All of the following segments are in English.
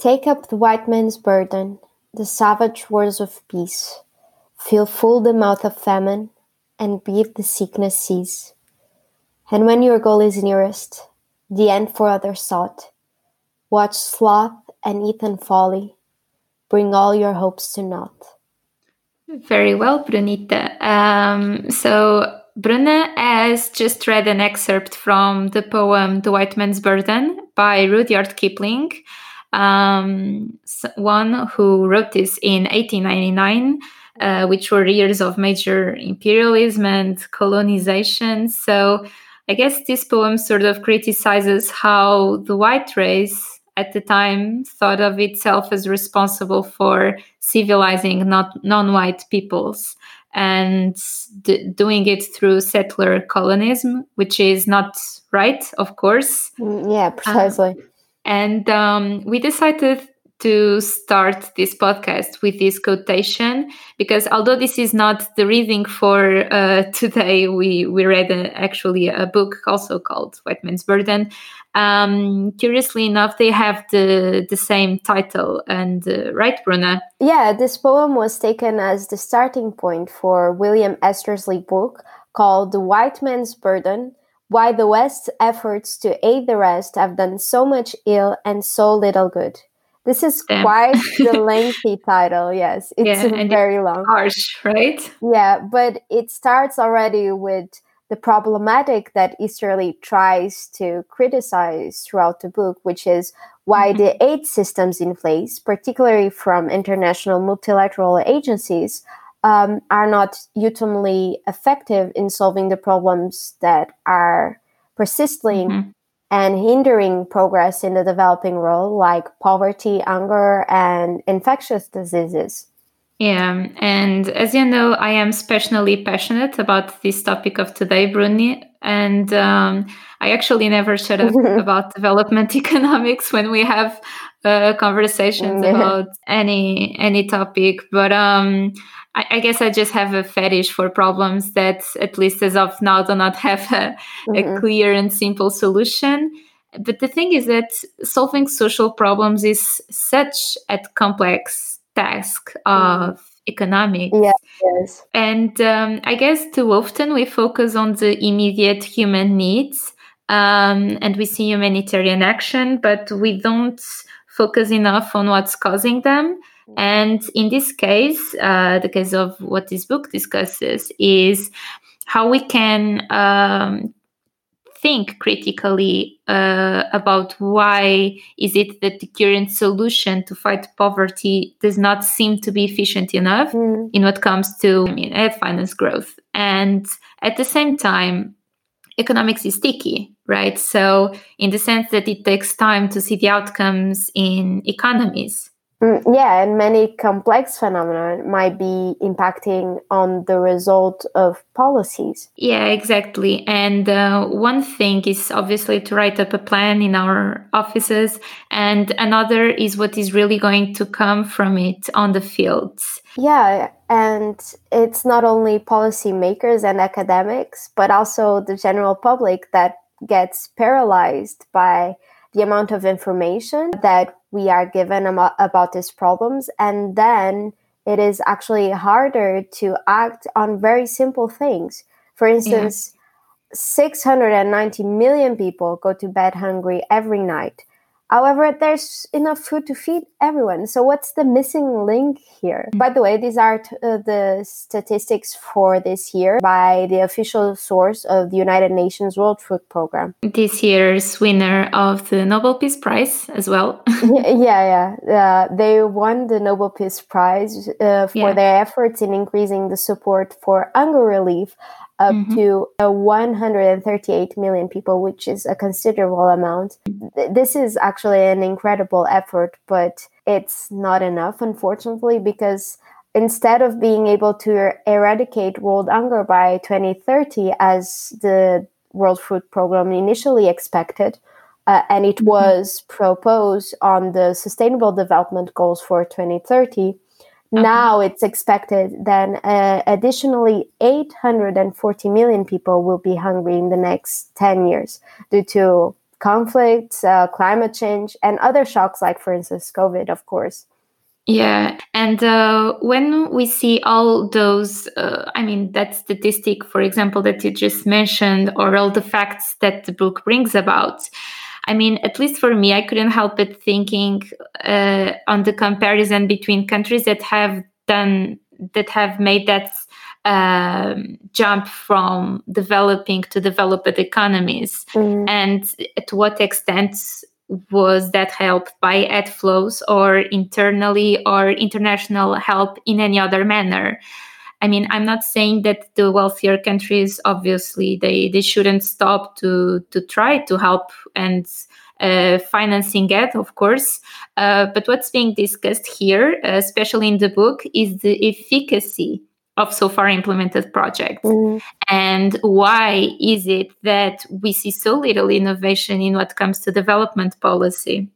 Take up the white man's burden, the savage words of peace. Fill full the mouth of famine, and bid the sickness cease. And when your goal is nearest, the end for others sought, watch sloth and eat and folly, bring all your hopes to naught. Very well, Brunita. Um, so, Bruna has just read an excerpt from the poem The White Man's Burden by Rudyard Kipling, um, one who wrote this in 1899, uh, which were years of major imperialism and colonization. So, I guess this poem sort of criticizes how the white race at the time thought of itself as responsible for civilizing not non-white peoples and d- doing it through settler colonism which is not right of course mm, yeah precisely um, and um, we decided to start this podcast with this quotation because although this is not the reading for uh, today we we read a, actually a book also called white man's burden um, curiously enough, they have the the same title. And uh, right, Bruna? Yeah, this poem was taken as the starting point for William Easterly book called "The White Man's Burden." Why the West's efforts to aid the rest have done so much ill and so little good. This is Damn. quite the lengthy title. Yes, it's yeah, very long. Harsh, right? Yeah, but it starts already with the problematic that Easterly tries to criticize throughout the book, which is why mm-hmm. the aid systems in place, particularly from international multilateral agencies, um, are not ultimately effective in solving the problems that are persisting mm-hmm. and hindering progress in the developing world, like poverty, hunger, and infectious diseases. Yeah, and as you know, I am especially passionate about this topic of today, Bruni. And um, I actually never shut up about development economics when we have uh, conversations about any any topic. But um, I, I, guess I just have a fetish for problems that, at least as of now, do not have a, mm-hmm. a clear and simple solution. But the thing is that solving social problems is such a complex task of mm. economics. yes. And um, I guess too often we focus on the immediate human needs um, and we see humanitarian action, but we don't focus enough on what's causing them. Mm. And in this case, uh, the case of what this book discusses is how we can um, think critically uh, about why is it that the current solution to fight poverty does not seem to be efficient enough mm. in what comes to I mean, finance growth. And at the same time economics is sticky right? So in the sense that it takes time to see the outcomes in economies Mm, yeah, and many complex phenomena might be impacting on the result of policies. Yeah, exactly. And uh, one thing is obviously to write up a plan in our offices, and another is what is really going to come from it on the fields. Yeah, and it's not only policymakers and academics, but also the general public that gets paralyzed by the amount of information that we are given about these problems and then it is actually harder to act on very simple things for instance yeah. 690 million people go to bed hungry every night However, there's enough food to feed everyone. So, what's the missing link here? Mm-hmm. By the way, these are t- uh, the statistics for this year by the official source of the United Nations World Food Program. This year's winner of the Nobel Peace Prize as well. yeah, yeah. Uh, they won the Nobel Peace Prize uh, for yeah. their efforts in increasing the support for hunger relief up mm-hmm. to uh, 138 million people, which is a considerable amount. This is actually an incredible effort, but it's not enough, unfortunately, because instead of being able to eradicate world hunger by 2030, as the World Food Program initially expected, uh, and it mm-hmm. was proposed on the Sustainable Development Goals for 2030 Okay. Now it's expected that uh, additionally 840 million people will be hungry in the next 10 years due to conflicts, uh, climate change, and other shocks, like, for instance, COVID, of course. Yeah. And uh, when we see all those, uh, I mean, that statistic, for example, that you just mentioned, or all the facts that the book brings about, I mean, at least for me, I couldn't help but thinking uh, on the comparison between countries that have done, that have made that um, jump from developing to developed economies, mm. and to what extent was that help by aid flows or internally or international help in any other manner i mean i'm not saying that the wealthier countries obviously they they shouldn't stop to to try to help and uh, financing it, of course. Uh, but what's being discussed here, uh, especially in the book, is the efficacy of so far implemented projects mm. and why is it that we see so little innovation in what comes to development policy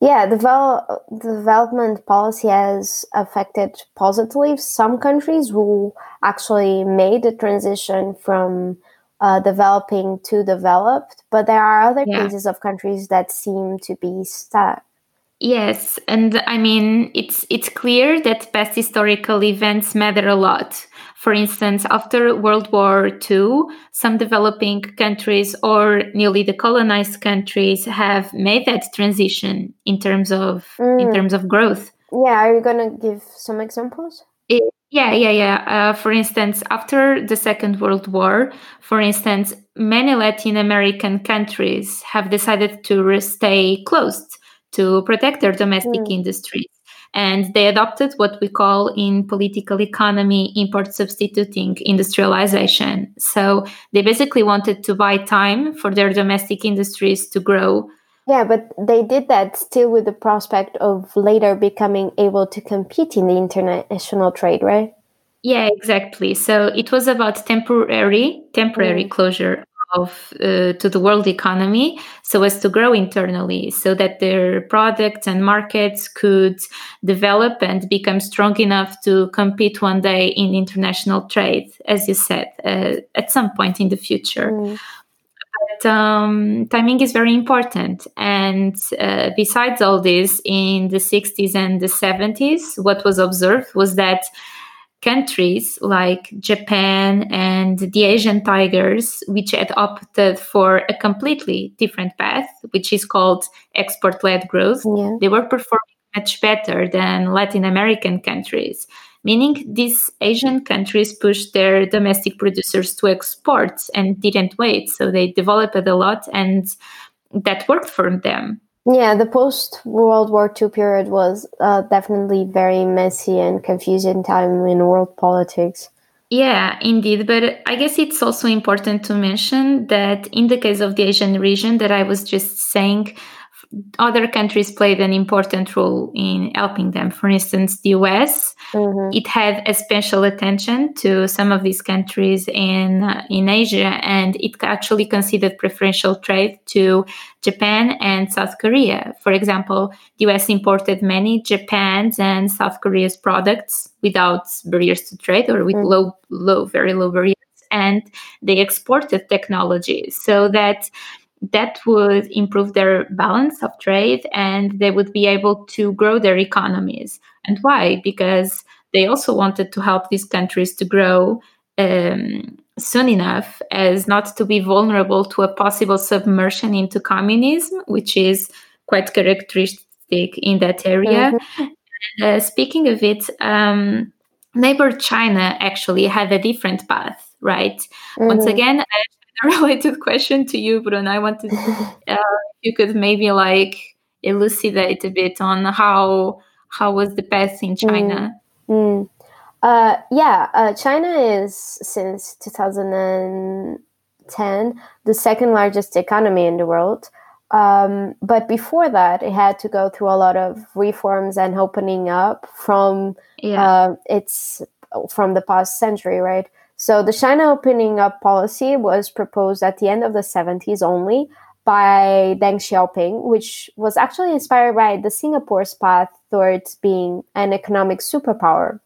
yeah develop, development policy has affected positively some countries who actually made the transition from uh, developing to developed but there are other yeah. cases of countries that seem to be stuck Yes, and I mean it's it's clear that past historical events matter a lot. For instance, after World War II, some developing countries or newly decolonized countries have made that transition in terms of mm. in terms of growth. Yeah, are you gonna give some examples? It, yeah, yeah, yeah. Uh, for instance, after the Second World War, for instance, many Latin American countries have decided to stay closed to protect their domestic mm. industries. And they adopted what we call in political economy import substituting industrialization. So they basically wanted to buy time for their domestic industries to grow. Yeah, but they did that still with the prospect of later becoming able to compete in the international trade, right? Yeah, exactly. So it was about temporary temporary mm. closure of uh, to the world economy so as to grow internally so that their products and markets could develop and become strong enough to compete one day in international trade as you said uh, at some point in the future mm. But um, timing is very important. And uh, besides all this, in the 60s and the 70s, what was observed was that countries like Japan and the Asian tigers, which had opted for a completely different path, which is called export led growth, yeah. they were performing much better than Latin American countries. Meaning, these Asian countries pushed their domestic producers to export and didn't wait. So they developed a lot, and that worked for them. Yeah, the post World War II period was uh, definitely very messy and confusing time in world politics. Yeah, indeed. But I guess it's also important to mention that in the case of the Asian region that I was just saying, other countries played an important role in helping them. For instance, the US, mm-hmm. it had a special attention to some of these countries in uh, in Asia, and it actually considered preferential trade to Japan and South Korea. For example, the US imported many Japan's and South Korea's products without barriers to trade or with mm-hmm. low, low, very low barriers, and they exported technology so that that would improve their balance of trade and they would be able to grow their economies. And why? Because they also wanted to help these countries to grow um, soon enough as not to be vulnerable to a possible submersion into communism, which is quite characteristic in that area. Mm-hmm. Uh, speaking of it, um, neighbor China actually had a different path, right? Mm-hmm. Once again, related question to you, Bruno. I wanted uh, you could maybe like elucidate a bit on how how was the path in China. Mm. Mm. Uh, yeah, uh, China is since 2010 the second largest economy in the world. Um, but before that, it had to go through a lot of reforms and opening up from yeah. uh, its from the past century, right? So the China opening up policy was proposed at the end of the 70s only by Deng Xiaoping, which was actually inspired by the Singapore's path towards being an economic superpower.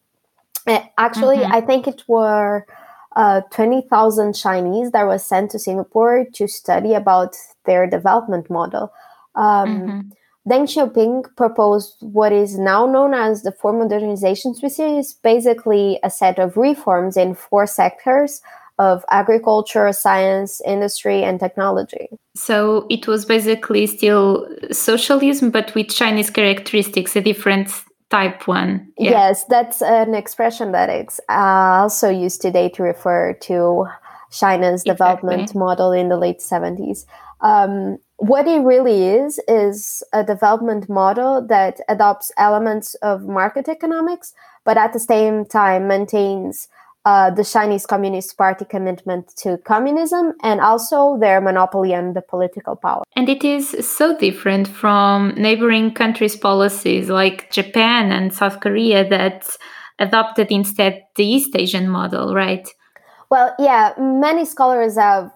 Actually, mm-hmm. I think it were uh, 20,000 Chinese that was sent to Singapore to study about their development model. Um, mm-hmm. Deng Xiaoping proposed what is now known as the Four Modernizations, which is basically a set of reforms in four sectors of agriculture, science, industry, and technology. So it was basically still socialism, but with Chinese characteristics, a different type one. Yeah. Yes, that's an expression that is uh, also used today to refer to China's exactly. development model in the late 70s. Um, what it really is is a development model that adopts elements of market economics, but at the same time maintains uh, the Chinese Communist Party commitment to communism and also their monopoly on the political power. And it is so different from neighboring countries' policies like Japan and South Korea that adopted instead the East Asian model, right? Well, yeah, many scholars have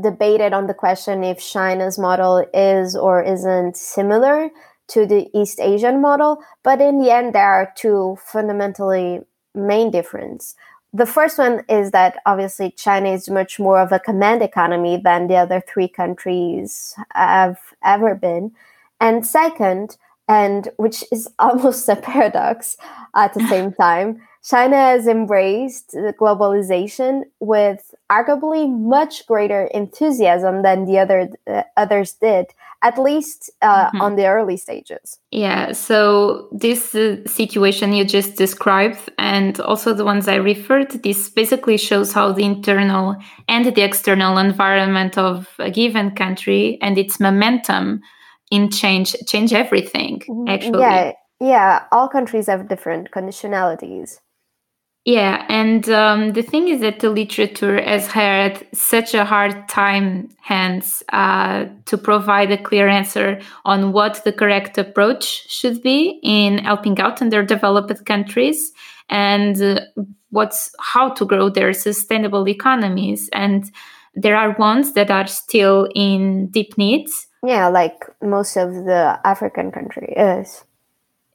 debated on the question if China's model is or isn't similar to the East Asian model, but in the end, there are two fundamentally main differences. The first one is that obviously China is much more of a command economy than the other three countries have ever been. And second, and which is almost a paradox at the same time, China has embraced globalization with arguably much greater enthusiasm than the other uh, others did at least uh, mm-hmm. on the early stages yeah so this uh, situation you just described and also the ones i referred to, this basically shows how the internal and the external environment of a given country and its momentum in change change everything mm-hmm. actually yeah yeah all countries have different conditionalities yeah, and um, the thing is that the literature has had such a hard time, hence, uh, to provide a clear answer on what the correct approach should be in helping out underdeveloped countries and uh, what's how to grow their sustainable economies. And there are ones that are still in deep needs. Yeah, like most of the African countries.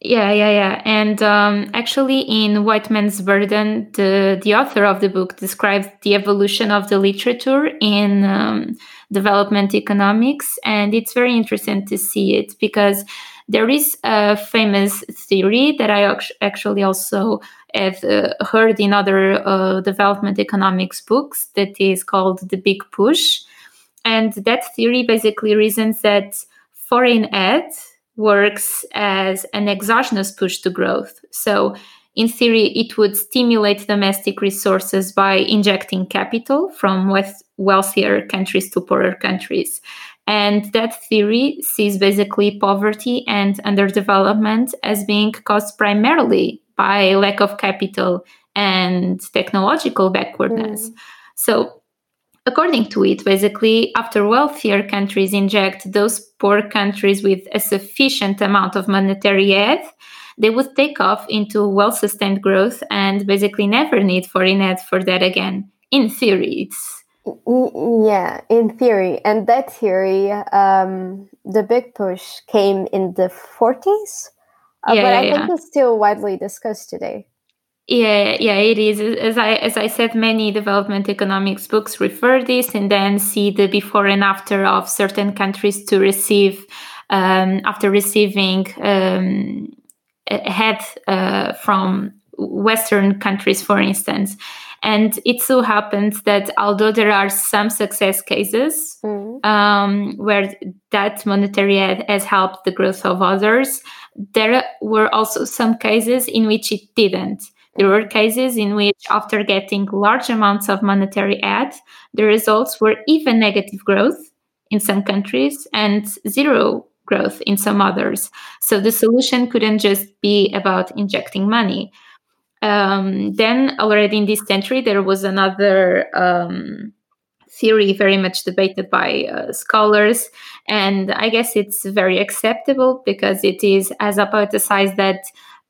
Yeah, yeah, yeah. And um, actually, in White Man's Burden, the, the author of the book describes the evolution of the literature in um, development economics. And it's very interesting to see it because there is a famous theory that I actually also have uh, heard in other uh, development economics books that is called the Big Push. And that theory basically reasons that foreign aid works as an exogenous push to growth. So, in theory, it would stimulate domestic resources by injecting capital from wealthier countries to poorer countries. And that theory sees basically poverty and underdevelopment as being caused primarily by lack of capital and technological backwardness. Mm. So, According to it, basically, after wealthier countries inject those poor countries with a sufficient amount of monetary aid, they would take off into well sustained growth and basically never need foreign aid for that again. In theory, it's. Yeah, in theory. And that theory, um, the big push came in the 40s, uh, yeah, but I yeah. think it's still widely discussed today. Yeah, yeah, it is. As I as I said, many development economics books refer this and then see the before and after of certain countries to receive um, after receiving um, ahead uh, from Western countries, for instance. And it so happens that although there are some success cases mm. um, where that monetary aid has helped the growth of others, there were also some cases in which it didn't. There were cases in which, after getting large amounts of monetary aid, the results were even negative growth in some countries and zero growth in some others. So the solution couldn't just be about injecting money. Um, then, already in this century, there was another um, theory very much debated by uh, scholars. And I guess it's very acceptable because it is as hypothesized that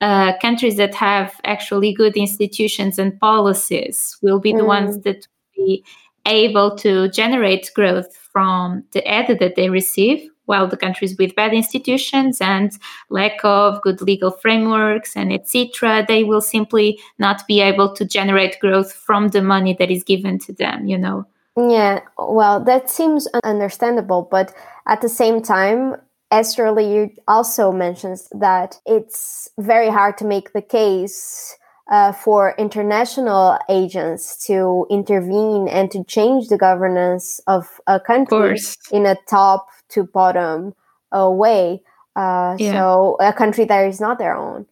uh, countries that have actually good institutions and policies will be the mm. ones that be able to generate growth from the aid that they receive while the countries with bad institutions and lack of good legal frameworks and etc they will simply not be able to generate growth from the money that is given to them you know yeah well that seems understandable but at the same time Easterly also mentions that it's very hard to make the case uh, for international agents to intervene and to change the governance of a country in a top to bottom uh, way. Uh, yeah. So a country that is not their own.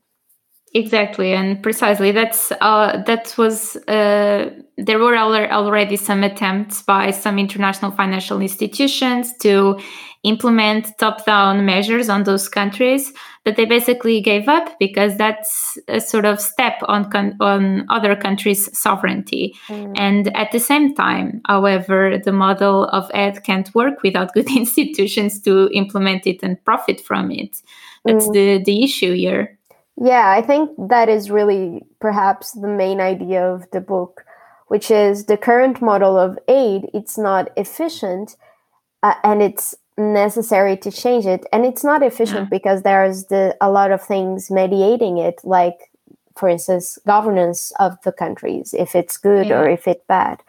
Exactly, and precisely that's uh, that was uh, there were already some attempts by some international financial institutions to implement top-down measures on those countries, but they basically gave up because that's a sort of step on con- on other countries' sovereignty. Mm. And at the same time, however, the model of aid can't work without good institutions to implement it and profit from it. That's mm. the the issue here. Yeah, I think that is really perhaps the main idea of the book, which is the current model of aid, it's not efficient uh, and it's necessary to change it. And it's not efficient yeah. because there's the, a lot of things mediating it, like, for instance, governance of the countries, if it's good yeah. or if it's bad.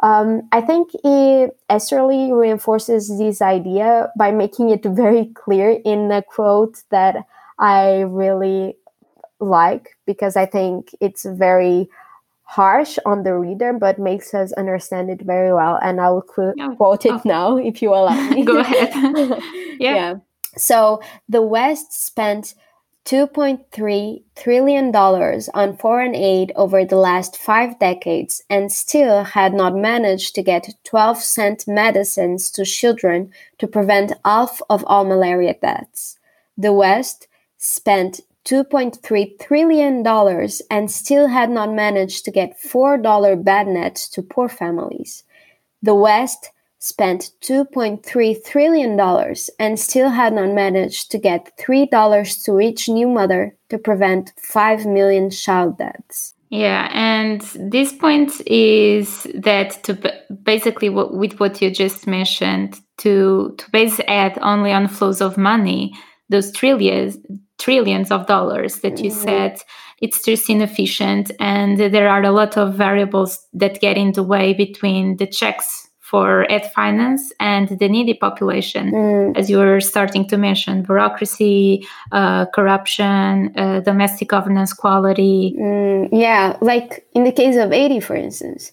Um, I think it, Esther reinforces this idea by making it very clear in a quote that I really like because I think it's very harsh on the reader but makes us understand it very well and i will qu- yeah. quote it oh. now if you allow me go ahead yeah. yeah so the west spent 2.3 trillion dollars on foreign aid over the last 5 decades and still had not managed to get 12 cent medicines to children to prevent half of all malaria deaths the west spent $2.3 trillion and still had not managed to get $4 bed nets to poor families. The West spent $2.3 trillion and still had not managed to get $3 to each new mother to prevent 5 million child deaths. Yeah, and this point is that to basically what, with what you just mentioned, to to base aid only on flows of money, those trillions trillions of dollars that you mm-hmm. said it's just inefficient and there are a lot of variables that get in the way between the checks for aid finance and the needy population mm. as you were starting to mention bureaucracy uh, corruption uh, domestic governance quality mm, yeah like in the case of haiti for instance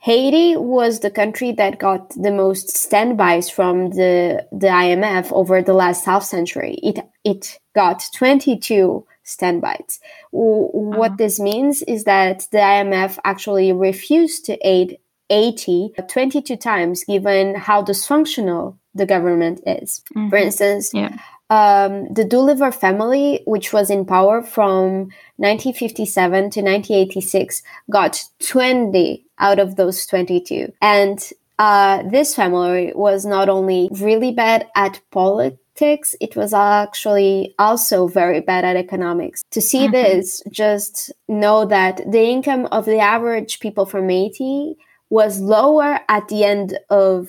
Haiti was the country that got the most standbys from the the IMF over the last half century. It it got 22 standbys. What uh-huh. this means is that the IMF actually refused to aid Haiti 22 times given how dysfunctional the government is. Mm-hmm. For instance, yeah. Um, the Duvalier family, which was in power from 1957 to 1986, got 20 out of those 22. And uh, this family was not only really bad at politics, it was actually also very bad at economics. To see mm-hmm. this, just know that the income of the average people from Haiti was lower at the end of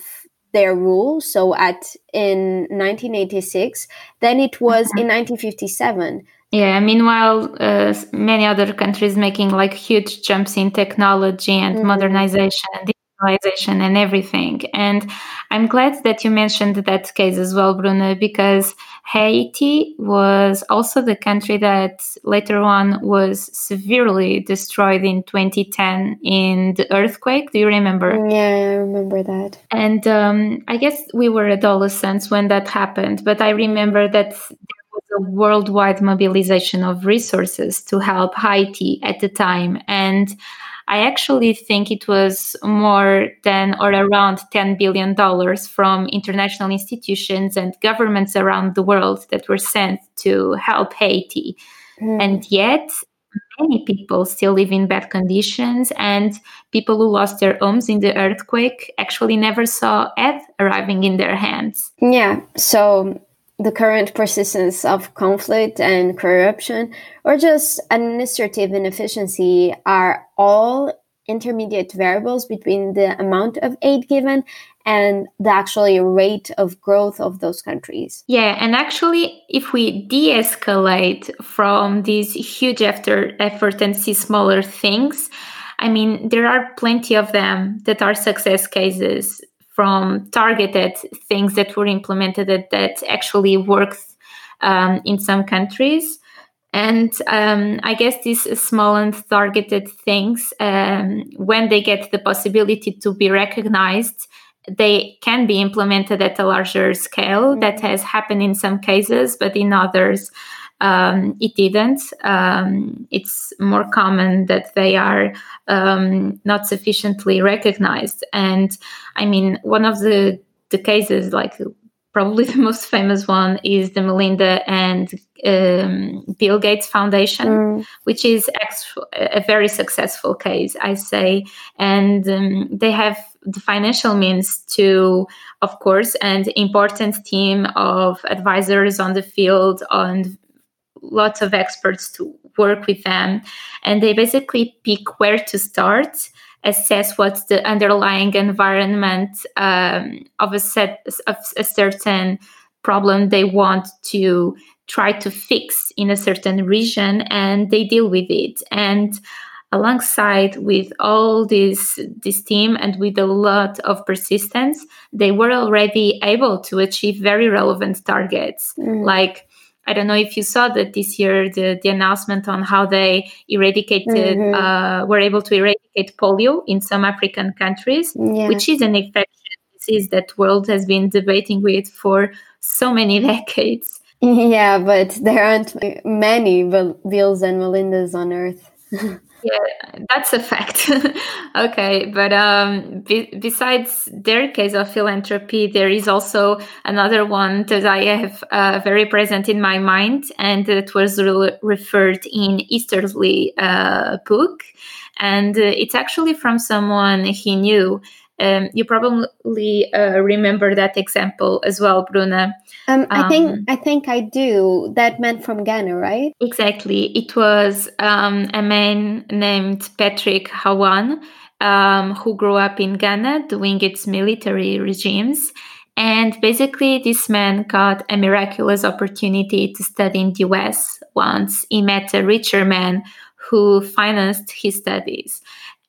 their rule so at in 1986 then it was mm-hmm. in 1957 yeah, meanwhile, uh, many other countries making like huge jumps in technology and mm-hmm. modernization and digitalization and everything. And I'm glad that you mentioned that case as well, Bruno, because Haiti was also the country that later on was severely destroyed in 2010 in the earthquake. Do you remember? Yeah, I remember that. And um, I guess we were adolescents when that happened, but I remember that there was a worldwide mobilization of resources to help Haiti at the time. And I actually think it was more than or around $10 billion from international institutions and governments around the world that were sent to help Haiti. Mm. And yet, many people still live in bad conditions, and people who lost their homes in the earthquake actually never saw aid arriving in their hands. Yeah. So the current persistence of conflict and corruption, or just administrative inefficiency, are all intermediate variables between the amount of aid given and the actually rate of growth of those countries. Yeah, and actually, if we de escalate from this huge after effort and see smaller things, I mean, there are plenty of them that are success cases from targeted things that were implemented that, that actually worked um, in some countries. And um, I guess these small and targeted things, um, when they get the possibility to be recognized, they can be implemented at a larger scale. Mm-hmm. That has happened in some cases, but in others, um, it didn't. Um, it's more common that they are um, not sufficiently recognized. And I mean, one of the the cases, like probably the most famous one, is the Melinda and um, Bill Gates Foundation, mm. which is a very successful case, I say. And um, they have the financial means to, of course, and important team of advisors on the field and lots of experts to work with them. And they basically pick where to start assess what's the underlying environment um, of a set of a certain problem they want to try to fix in a certain region and they deal with it and alongside with all this this team and with a lot of persistence they were already able to achieve very relevant targets mm. like I don't know if you saw that this year the, the announcement on how they eradicated mm-hmm. uh, were able to eradicate polio in some African countries, yeah. which is an infectious disease that world has been debating with for so many decades. Yeah, but there aren't many Bills and Melindas on Earth. yeah that's a fact. Okay but um, be- besides their case of philanthropy there is also another one that i have uh, very present in my mind and it was re- referred in easterly uh, book. And uh, it's actually from someone he knew um, you probably uh, remember that example as well, Bruna. Um, I um, think I think I do. That man from Ghana, right? Exactly. It was um, a man named Patrick Awuah um, who grew up in Ghana doing its military regimes. And basically, this man got a miraculous opportunity to study in the US once he met a richer man who financed his studies.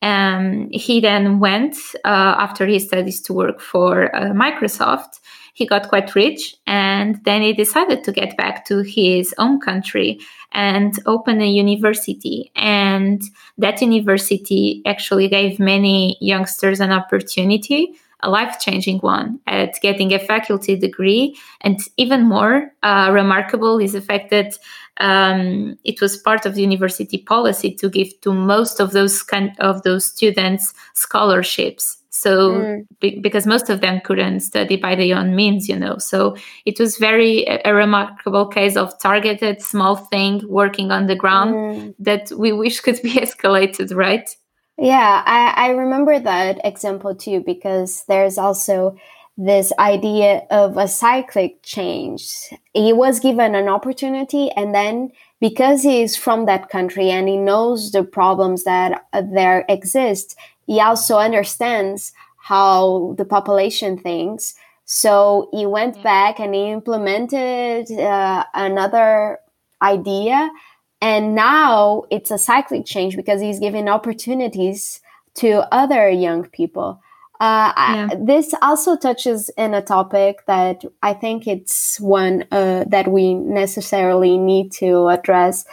Um, he then went uh, after his studies to work for uh, Microsoft. He got quite rich and then he decided to get back to his own country and open a university. And that university actually gave many youngsters an opportunity a life changing one at getting a faculty degree. And even more uh, remarkable is the fact that um, it was part of the university policy to give to most of those kind of those students scholarships. So mm. be, because most of them couldn't study by their own means, you know, so it was very a, a remarkable case of targeted small thing working on the ground mm. that we wish could be escalated, right? Yeah, I, I remember that example too because there's also this idea of a cyclic change. He was given an opportunity, and then because he's from that country and he knows the problems that uh, there exist, he also understands how the population thinks. So he went back and he implemented uh, another idea and now it's a cyclic change because he's giving opportunities to other young people. Uh, yeah. I, this also touches in a topic that I think it's one uh, that we necessarily need to address,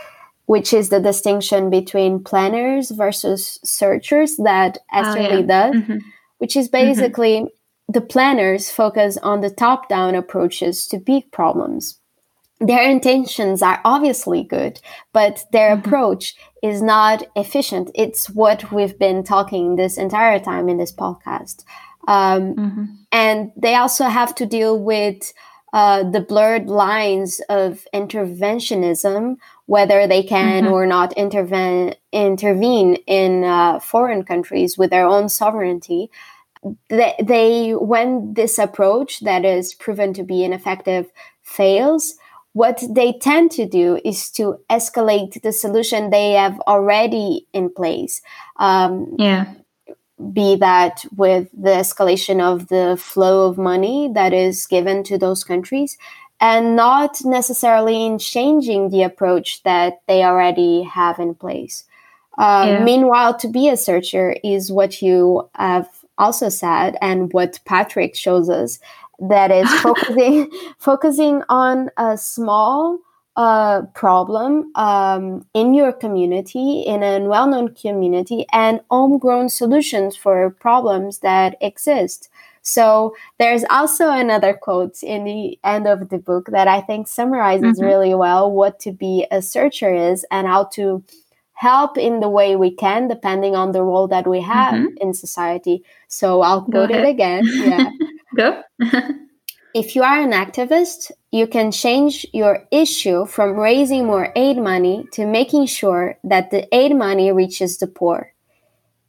which is the distinction between planners versus searchers that Esther oh, yeah. does, mm-hmm. which is mm-hmm. basically mm-hmm. the planners focus on the top down approaches to big problems their intentions are obviously good, but their mm-hmm. approach is not efficient. It's what we've been talking this entire time in this podcast. Um, mm-hmm. And they also have to deal with uh, the blurred lines of interventionism, whether they can mm-hmm. or not intervene, intervene in uh, foreign countries with their own sovereignty. They, they, when this approach that is proven to be ineffective fails, what they tend to do is to escalate the solution they have already in place. Um, yeah. be that with the escalation of the flow of money that is given to those countries and not necessarily in changing the approach that they already have in place. Uh, yeah. Meanwhile, to be a searcher is what you have also said, and what Patrick shows us that is focusing focusing on a small uh, problem um, in your community, in a well-known community, and homegrown solutions for problems that exist. So there's also another quote in the end of the book that I think summarizes mm-hmm. really well what to be a searcher is and how to help in the way we can depending on the role that we have mm-hmm. in society. So I'll quote it again. Yeah. Go. if you are an activist, you can change your issue from raising more aid money to making sure that the aid money reaches the poor.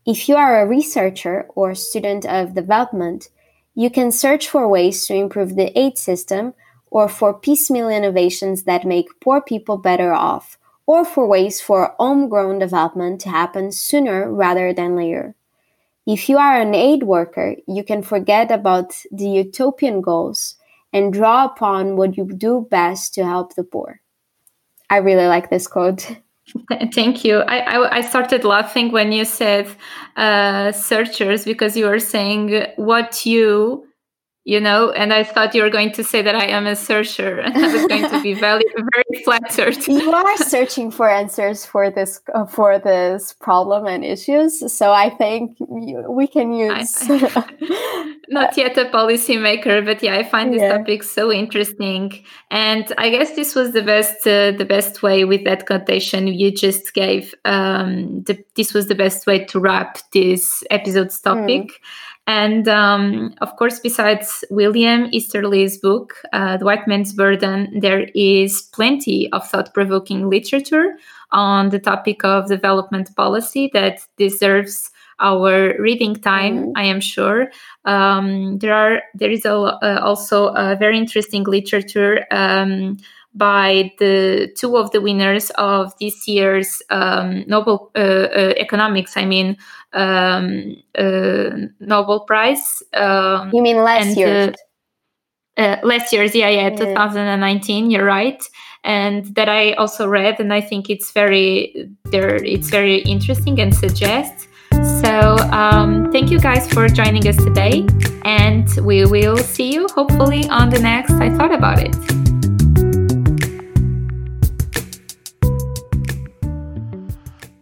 If you are a researcher or student of development, you can search for ways to improve the aid system or for piecemeal innovations that make poor people better off, or for ways for homegrown development to happen sooner rather than later. If you are an aid worker, you can forget about the utopian goals and draw upon what you do best to help the poor. I really like this quote. Thank you. I, I, I, started laughing when you said uh, searchers because you were saying what you you know and i thought you were going to say that i am a searcher and i was going to be very very flattered. You are searching for answers for this uh, for this problem and issues so i think we can use I, not yet a policymaker but yeah i find this yeah. topic so interesting. And i guess this was the best uh, the best way with that quotation you just gave um, the, this was the best way to wrap this episode's topic. mm and um, of course, besides William Easterly's book, uh, The White Man's Burden, there is plenty of thought provoking literature on the topic of development policy that deserves our reading time mm-hmm. i am sure um, there are there is a, uh, also a very interesting literature um, by the two of the winners of this year's um, Nobel uh, uh, economics. I mean, um, uh, Nobel Prize. Um, you mean last year? Uh, last year's, yeah, yeah, yeah, 2019. You're right, and that I also read, and I think it's very there. It's very interesting and suggests. So, um, thank you guys for joining us today, and we will see you hopefully on the next I Thought About It.